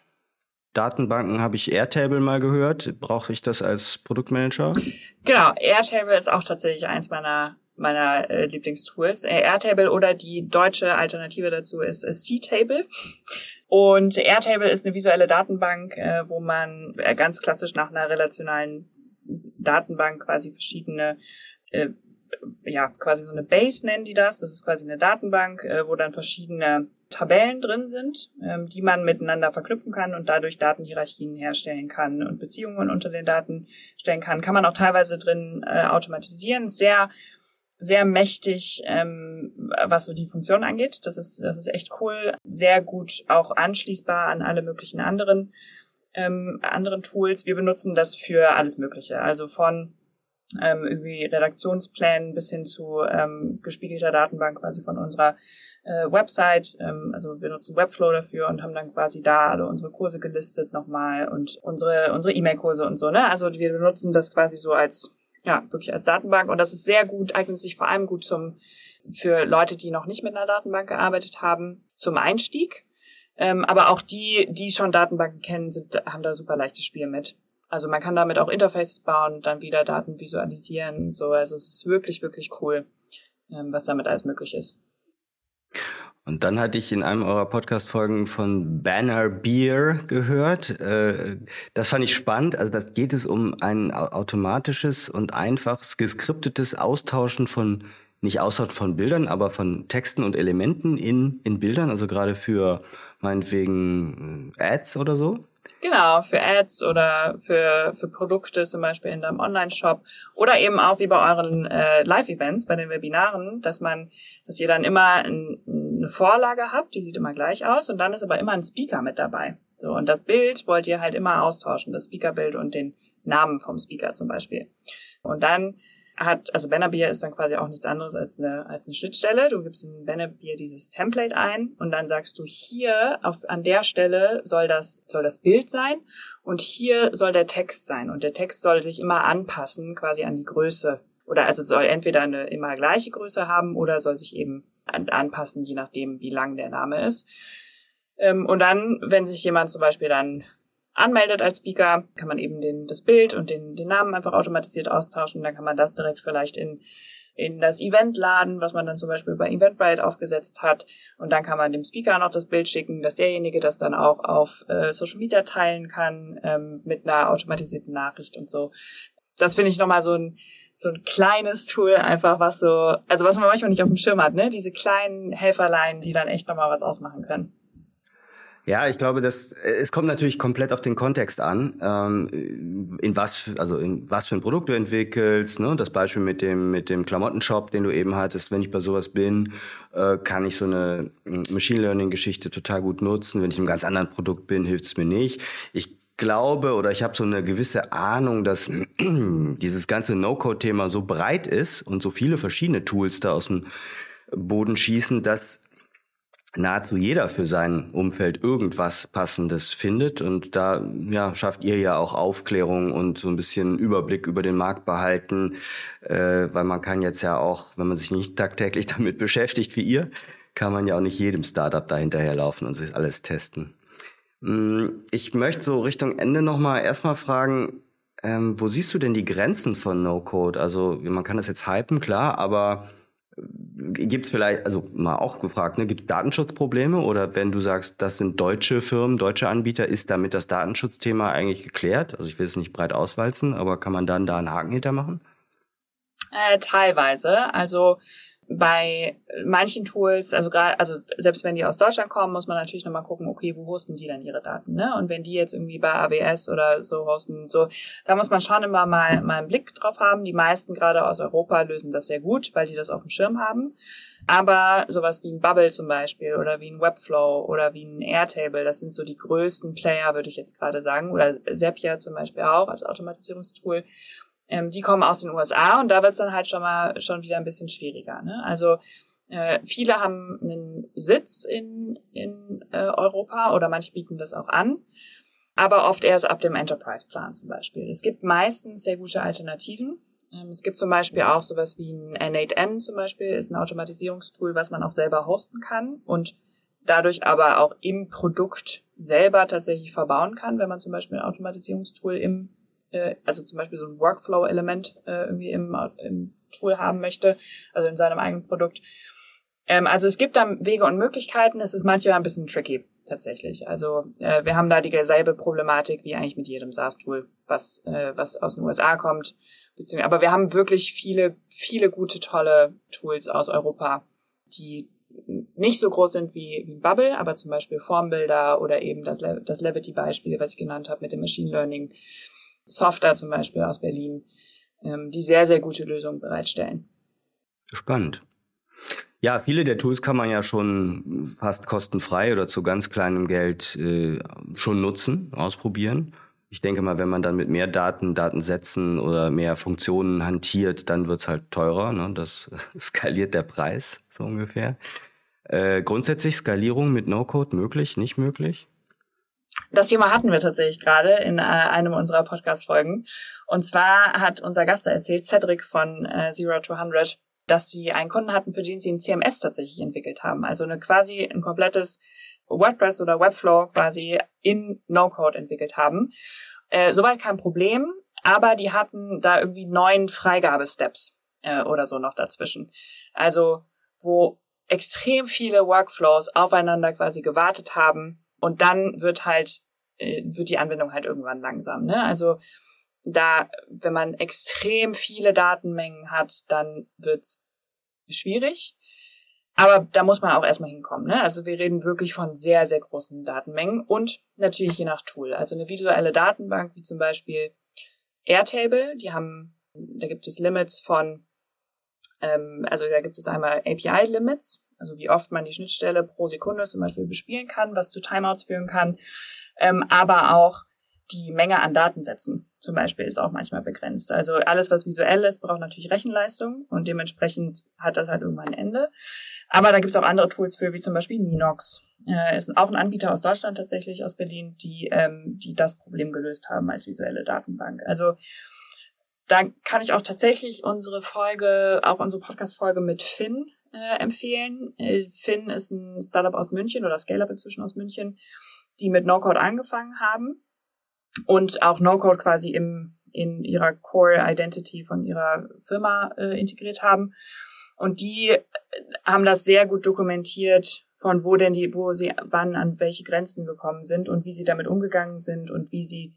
Datenbanken habe ich Airtable mal gehört. Brauche ich das als Produktmanager? Genau, Airtable ist auch tatsächlich eins meiner meiner äh, Lieblingstools. Äh, Airtable oder die deutsche Alternative dazu ist äh, C-Table. Und Airtable ist eine visuelle Datenbank, äh, wo man äh, ganz klassisch nach einer relationalen Datenbank quasi verschiedene äh, ja, quasi so eine Base nennen die das. Das ist quasi eine Datenbank, äh, wo dann verschiedene Tabellen drin sind, ähm, die man miteinander verknüpfen kann und dadurch Datenhierarchien herstellen kann und Beziehungen unter den Daten stellen kann. Kann man auch teilweise drin äh, automatisieren. Sehr sehr mächtig, ähm, was so die Funktion angeht. Das ist, das ist echt cool. Sehr gut auch anschließbar an alle möglichen anderen ähm, anderen Tools. Wir benutzen das für alles Mögliche. Also von ähm, irgendwie Redaktionsplänen bis hin zu ähm, gespiegelter Datenbank quasi von unserer äh, Website. Ähm, also wir nutzen Webflow dafür und haben dann quasi da alle unsere Kurse gelistet nochmal und unsere unsere E-Mail-Kurse und so. Ne? Also wir benutzen das quasi so als ja wirklich als Datenbank und das ist sehr gut, eignet sich vor allem gut zum für Leute, die noch nicht mit einer Datenbank gearbeitet haben, zum Einstieg. Ähm, aber auch die, die schon Datenbanken kennen, sind, haben da super leichtes Spiel mit. Also man kann damit auch Interfaces bauen, dann wieder Daten visualisieren und so. Also es ist wirklich, wirklich cool, ähm, was damit alles möglich ist. Und dann hatte ich in einem eurer Podcast-Folgen von Banner Beer gehört. Äh, das fand ich spannend. Also das geht es um ein automatisches und einfaches geskriptetes Austauschen von nicht Austausch von Bildern, aber von Texten und Elementen in, in Bildern, also gerade für meinetwegen äh, Ads oder so. Genau, für Ads oder für, für Produkte zum Beispiel in deinem Online-Shop oder eben auch wie bei euren äh, Live-Events, bei den Webinaren, dass man, dass ihr dann immer ein, eine Vorlage habt, die sieht immer gleich aus und dann ist aber immer ein Speaker mit dabei. So, und das Bild wollt ihr halt immer austauschen, das Speakerbild und den Namen vom Speaker zum Beispiel. Und dann hat, also Benabier ist dann quasi auch nichts anderes als eine, als eine Schnittstelle. Du gibst in Benabier dieses Template ein und dann sagst du hier auf, an der Stelle soll das, soll das Bild sein und hier soll der Text sein und der Text soll sich immer anpassen quasi an die Größe oder also soll entweder eine immer gleiche Größe haben oder soll sich eben anpassen, je nachdem, wie lang der Name ist. Ähm, und dann, wenn sich jemand zum Beispiel dann anmeldet als Speaker, kann man eben den, das Bild und den, den Namen einfach automatisiert austauschen. Dann kann man das direkt vielleicht in, in das Event laden, was man dann zum Beispiel bei Eventbrite aufgesetzt hat. Und dann kann man dem Speaker noch das Bild schicken, dass derjenige das dann auch auf äh, Social Media teilen kann ähm, mit einer automatisierten Nachricht und so. Das finde ich nochmal so ein, so ein kleines Tool einfach, was so, also was man manchmal nicht auf dem Schirm hat, ne? Diese kleinen Helferlein, die dann echt nochmal was ausmachen können. Ja, ich glaube, das es kommt natürlich komplett auf den Kontext an, ähm, in was also in was für ein Produkt du entwickelst. Ne? Das Beispiel mit dem mit dem Klamottenshop, den du eben hattest. Wenn ich bei sowas bin, äh, kann ich so eine Machine Learning Geschichte total gut nutzen. Wenn ich einem ganz anderen Produkt bin, hilft es mir nicht. Ich glaube oder ich habe so eine gewisse Ahnung, dass (clears throat) dieses ganze No-Code-Thema so breit ist und so viele verschiedene Tools da aus dem Boden schießen, dass nahezu jeder für sein Umfeld irgendwas Passendes findet. Und da ja, schafft ihr ja auch Aufklärung und so ein bisschen Überblick über den Markt behalten, äh, weil man kann jetzt ja auch, wenn man sich nicht tagtäglich (laughs) damit beschäftigt wie ihr, kann man ja auch nicht jedem Startup da hinterherlaufen und sich alles testen. Mm, ich möchte so Richtung Ende nochmal erstmal fragen, ähm, wo siehst du denn die Grenzen von No-Code? Also man kann das jetzt hypen, klar, aber Gibt es vielleicht, also mal auch gefragt, ne, gibt es Datenschutzprobleme oder wenn du sagst, das sind deutsche Firmen, deutsche Anbieter, ist damit das Datenschutzthema eigentlich geklärt? Also ich will es nicht breit auswalzen, aber kann man dann da einen Haken hintermachen? Äh, teilweise. Also bei manchen Tools, also gerade, also selbst wenn die aus Deutschland kommen, muss man natürlich nochmal gucken, okay, wo hosten die dann ihre Daten, ne? Und wenn die jetzt irgendwie bei AWS oder so hosten, so, da muss man schon immer mal, mal einen Blick drauf haben. Die meisten gerade aus Europa lösen das sehr gut, weil die das auf dem Schirm haben. Aber sowas wie ein Bubble zum Beispiel oder wie ein Webflow oder wie ein Airtable, das sind so die größten Player, würde ich jetzt gerade sagen. Oder Zapier zum Beispiel auch als Automatisierungstool ähm, die kommen aus den USA und da wird es dann halt schon mal schon wieder ein bisschen schwieriger. Ne? Also äh, viele haben einen Sitz in, in äh, Europa oder manche bieten das auch an, aber oft erst ab dem Enterprise-Plan zum Beispiel. Es gibt meistens sehr gute Alternativen. Ähm, es gibt zum Beispiel auch sowas wie ein N8N zum Beispiel, ist ein Automatisierungstool, was man auch selber hosten kann und dadurch aber auch im Produkt selber tatsächlich verbauen kann, wenn man zum Beispiel ein Automatisierungstool im äh, also zum Beispiel so ein Workflow-Element äh, irgendwie im, im Tool haben möchte, also in seinem eigenen Produkt. Ähm, also es gibt da Wege und Möglichkeiten. Es ist manchmal ein bisschen tricky tatsächlich. Also äh, wir haben da dieselbe Problematik wie eigentlich mit jedem SaaS-Tool, was was was aus den USA kommt. Aber wir haben wirklich viele viele gute tolle Tools aus Europa, die nicht so groß sind wie, wie Bubble, aber zum Beispiel Formbilder oder eben das, Le das Levity-Beispiel, was ich genannt habe mit dem Machine Learning Software zum Beispiel aus Berlin, ähm, die sehr, sehr gute Lösungen bereitstellen. Spannend. Ja, viele der Tools kann man ja schon fast kostenfrei oder zu ganz kleinem Geld äh, schon nutzen, ausprobieren. Ich denke mal, wenn man dann mit mehr Daten, Datensätzen oder mehr Funktionen hantiert, dann wird's halt teurer. Ne? Das (laughs) skaliert der Preis so ungefähr. Äh, grundsätzlich Skalierung mit No-Code möglich, nicht möglich? Das Thema hatten wir tatsächlich gerade in äh, einem unserer Podcast-Folgen. Und zwar hat unser Gast erzählt, Cedric von äh, Zero to 100, dass sie einen Kunden hatten, für den sie ein CMS tatsächlich entwickelt haben. Also eine quasi ein komplettes WordPress oder Webflow quasi in No-Code entwickelt haben. Äh, soweit kein Problem, aber die hatten da irgendwie neun Freigabesteps äh, oder so noch dazwischen. Also wo extrem viele Workflows aufeinander quasi gewartet haben und dann wird halt äh, wird die Anwendung halt irgendwann langsam. Ne? Also da, wenn man extrem viele Datenmengen hat, dann wird's schwierig. Aber da muss man auch erstmal hinkommen. Ne? Also wir reden wirklich von sehr, sehr großen Datenmengen und natürlich je nach Tool. Also eine visuelle Datenbank wie zum Beispiel Airtable, die haben, da gibt es Limits von, ähm, also da gibt es einmal API-Limits, also wie oft man die Schnittstelle pro Sekunde zum Beispiel bespielen kann, was zu Timeouts führen kann, ähm, aber auch die Menge an Datensätzen zum Beispiel ist auch manchmal begrenzt. Also alles, was visuell ist, braucht natürlich Rechenleistung und dementsprechend hat das halt irgendwann ein Ende. Aber da gibt es auch andere Tools für, wie zum Beispiel Ninox. Äh, ist auch ein Anbieter aus Deutschland tatsächlich, aus Berlin, die, ähm, die das Problem gelöst haben als visuelle Datenbank. Also da kann ich auch tatsächlich unsere Folge, auch unsere Podcast-Folge mit Finn äh, empfehlen. Äh, Finn ist ein Startup aus München oder Scale-Up inzwischen aus München, die mit No-Code angefangen haben und auch No-Code quasi im, in ihrer Core Identity von ihrer Firma äh, integriert haben. Und die äh, haben das sehr gut dokumentiert, von wo denn die, wo sie wann an welche Grenzen gekommen sind und wie sie damit umgegangen sind und wie sie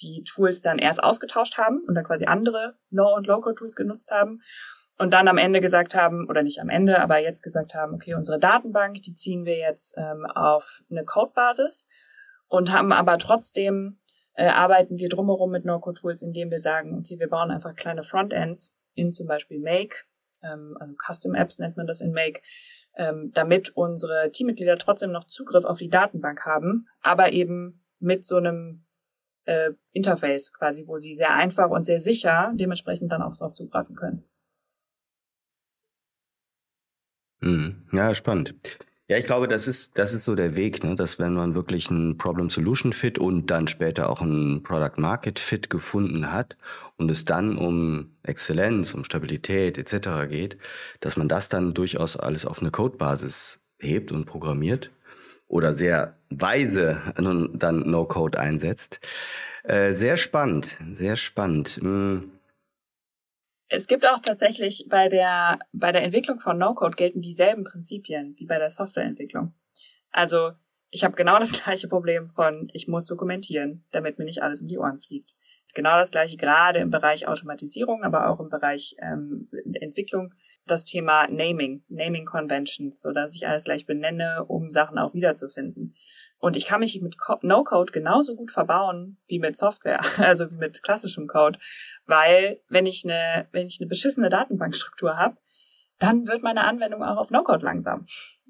die Tools dann erst ausgetauscht haben und dann quasi andere No- und Low-Code-Tools genutzt haben und dann am Ende gesagt haben, oder nicht am Ende, aber jetzt gesagt haben, okay, unsere Datenbank, die ziehen wir jetzt ähm, auf eine Codebasis und haben aber trotzdem äh, arbeiten wir drumherum mit No-Code-Tools, indem wir sagen, okay, wir bauen einfach kleine Frontends in zum Beispiel Make, ähm, also Custom Apps nennt man das in Make, ähm, damit unsere Teammitglieder trotzdem noch Zugriff auf die Datenbank haben, aber eben mit so einem äh, Interface quasi, wo sie sehr einfach und sehr sicher dementsprechend dann auch darauf zugreifen können. Mhm. Ja, spannend. Ja, ich glaube, das ist, das ist so der Weg, ne? dass wenn man wirklich ein Problem-Solution-Fit und dann später auch ein Product-Market-Fit gefunden hat und es dann um Exzellenz, um Stabilität etc. geht, dass man das dann durchaus alles auf eine Codebasis hebt und programmiert oder sehr weise dann No-Code einsetzt. Äh, sehr spannend, sehr spannend. Hm. Es gibt auch tatsächlich bei der, bei der Entwicklung von No-Code gelten dieselben Prinzipien wie bei der Softwareentwicklung. Also ich habe genau das (laughs) gleiche Problem von, ich muss dokumentieren, damit mir nicht alles um die Ohren fliegt. Genau das gleiche gerade im Bereich Automatisierung, aber auch im Bereich ähm, Entwicklung. Das Thema Naming, Naming Conventions, so dass ich alles gleich benenne, um Sachen auch wiederzufinden. Und ich kann mich mit No-Code genauso gut verbauen wie mit Software, (laughs) also wie mit klassischem Code, weil wenn ich eine, wenn ich eine beschissene Datenbankstruktur habe, dann wird meine Anwendung auch auf No-Code langsam.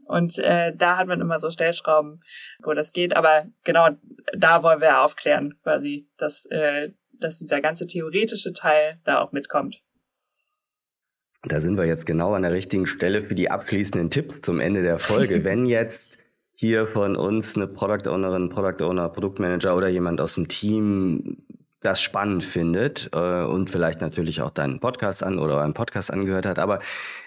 Und äh, da hat man immer so Stellschrauben, wo das geht. Aber genau da wollen wir aufklären, quasi, dass, äh, dass dieser ganze theoretische Teil da auch mitkommt. Da sind wir jetzt genau an der richtigen Stelle für die abschließenden Tipps zum Ende der Folge. (laughs) Wenn jetzt hier von uns eine Product Ownerin, Product Owner, Produktmanager oder jemand aus dem Team das spannend findet äh, und vielleicht natürlich auch deinen Podcast an oder einen Podcast angehört hat. Aber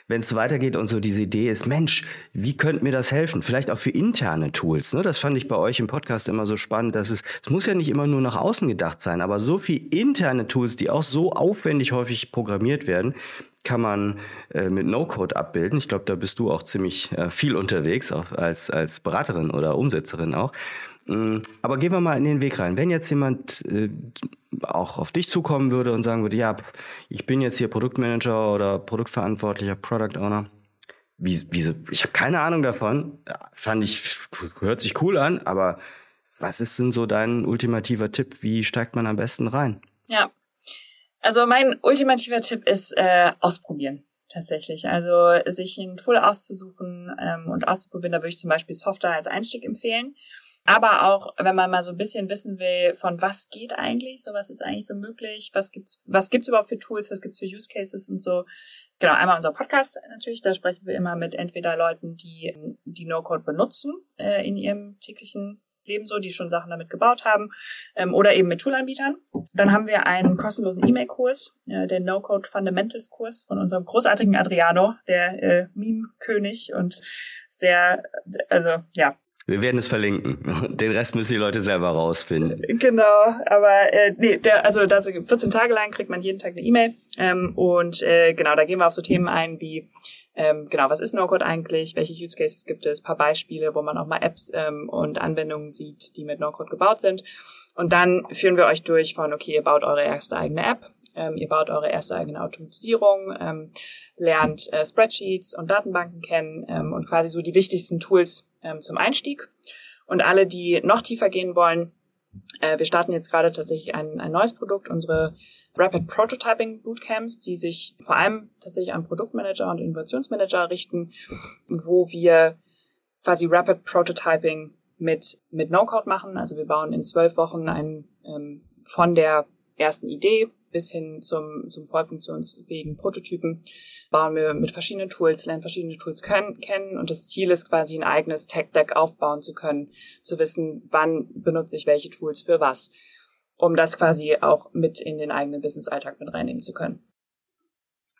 wenn es so weitergeht und so diese Idee ist, Mensch, wie könnte mir das helfen? Vielleicht auch für interne Tools. Ne? Das fand ich bei euch im Podcast immer so spannend, dass es, es muss ja nicht immer nur nach außen gedacht sein, aber so viel interne Tools, die auch so aufwendig häufig programmiert werden, kann man äh, mit No-Code abbilden. Ich glaube, da bist du auch ziemlich äh, viel unterwegs, auch als, als Beraterin oder Umsetzerin auch. Mm, aber gehen wir mal in den Weg rein. Wenn jetzt jemand äh, auch auf dich zukommen würde und sagen würde, ja, ich bin jetzt hier Produktmanager oder Produktverantwortlicher, Product Owner, wie, wie, ich habe keine Ahnung davon, fand ich, hört sich cool an, aber was ist denn so dein ultimativer Tipp? Wie steigt man am besten rein? Ja, also mein ultimativer Tipp ist äh, ausprobieren tatsächlich. Also sich ein Tool auszusuchen ähm, und auszuprobieren, da würde ich zum Beispiel Software als Einstieg empfehlen. Aber auch, wenn man mal so ein bisschen wissen will, von was geht eigentlich, so was ist eigentlich so möglich, was gibt's, was gibt's überhaupt für Tools, was gibt's für Use Cases und so. Genau, einmal unser Podcast natürlich, da sprechen wir immer mit entweder Leuten, die die No-Code benutzen äh, in ihrem täglichen Leben so, die schon Sachen damit gebaut haben, ähm, oder eben mit Toolanbietern. Dann haben wir einen kostenlosen E-Mail-Kurs, äh, den No-Code Fundamentals Kurs von unserem großartigen Adriano, der äh, Meme-König und sehr, also ja, wir werden es verlinken. (laughs) Den Rest müssen die Leute selber rausfinden. Genau, aber äh, nee, der, also da 14 Tage lang kriegt man jeden Tag eine E-Mail. Ähm, und äh, genau, da gehen wir auf so Themen ein wie ähm, genau, was ist No-Code eigentlich? Welche Use Cases gibt es? Ein paar Beispiele, wo man auch mal Apps ähm, und Anwendungen sieht, die mit No-Code gebaut sind. Und dann führen wir euch durch von, okay, ihr baut eure erste eigene App, ähm, ihr baut eure erste eigene Automatisierung, ähm, lernt äh, Spreadsheets und Datenbanken kennen ähm, und quasi so die wichtigsten Tools ähm, zum Einstieg. Und alle, die noch tiefer gehen wollen, äh, wir starten jetzt gerade tatsächlich ein, ein neues Produkt, unsere Rapid Prototyping Bootcamps, die sich vor allem tatsächlich an Produktmanager und Innovationsmanager richten, wo wir quasi Rapid Prototyping mit, mit No-Code machen. Also wir bauen in zwölf Wochen ein, ähm, von der ersten Idee bis hin zum, zum vollfunktionsfähigen Prototypen bauen wir mit verschiedenen Tools, lernen verschiedene Tools können, kennen und das Ziel ist quasi ein eigenes Tech-Deck aufbauen zu können, zu wissen, wann benutze ich welche Tools für was, um das quasi auch mit in den eigenen Business-Alltag mit reinnehmen zu können.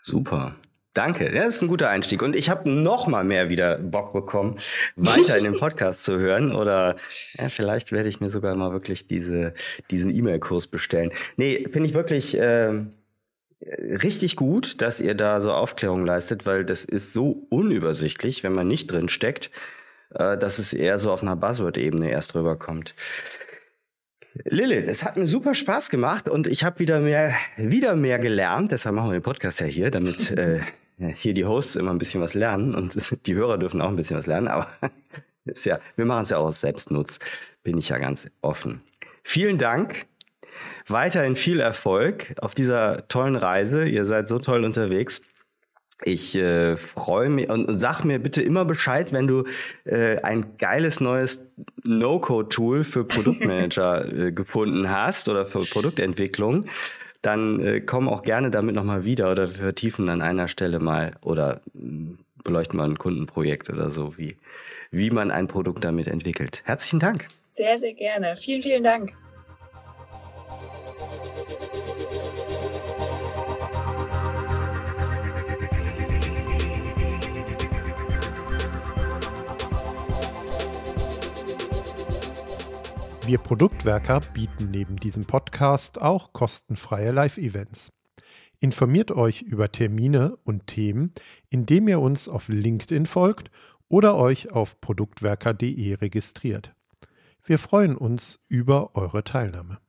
Super. Danke, das ist ein guter Einstieg. Und ich habe noch mal mehr wieder Bock bekommen, weiter in den (laughs) Podcast zu hören. Oder ja, vielleicht werde ich mir sogar mal wirklich diese, diesen E-Mail-Kurs bestellen. Nee, finde ich wirklich äh, richtig gut, dass ihr da so Aufklärung leistet, weil das ist so unübersichtlich, wenn man nicht drin steckt, äh, dass es eher so auf einer Buzzword-Ebene erst rüberkommt. Lilith, es hat mir super Spaß gemacht und ich habe wieder mehr, wieder mehr gelernt. Deshalb machen wir den Podcast ja hier, damit (laughs) äh, hier die Hosts immer ein bisschen was lernen und (laughs) die Hörer dürfen auch ein bisschen was lernen. Aber (laughs) ist ja, wir machen es ja auch aus Selbstnutz, bin ich ja ganz offen. Vielen Dank. Weiterhin viel Erfolg auf dieser tollen Reise. Ihr seid so toll unterwegs. Ich äh, freue mich und, und sag mir bitte immer Bescheid, wenn du äh, ein geiles neues No-Code-Tool für Produktmanager (laughs) äh, gefunden hast oder für Produktentwicklung. Dann äh, komm auch gerne damit nochmal wieder oder wir vertiefen an einer Stelle mal oder mh, beleuchten mal ein Kundenprojekt oder so, wie, wie man ein Produkt damit entwickelt. Herzlichen Dank. Sehr, sehr gerne. Vielen, vielen Dank. Wir Produktwerker bieten neben diesem Podcast auch kostenfreie Live-Events. Informiert euch über Termine und Themen, indem ihr uns auf LinkedIn folgt oder euch auf produktwerker.de registriert. Wir freuen uns über eure Teilnahme.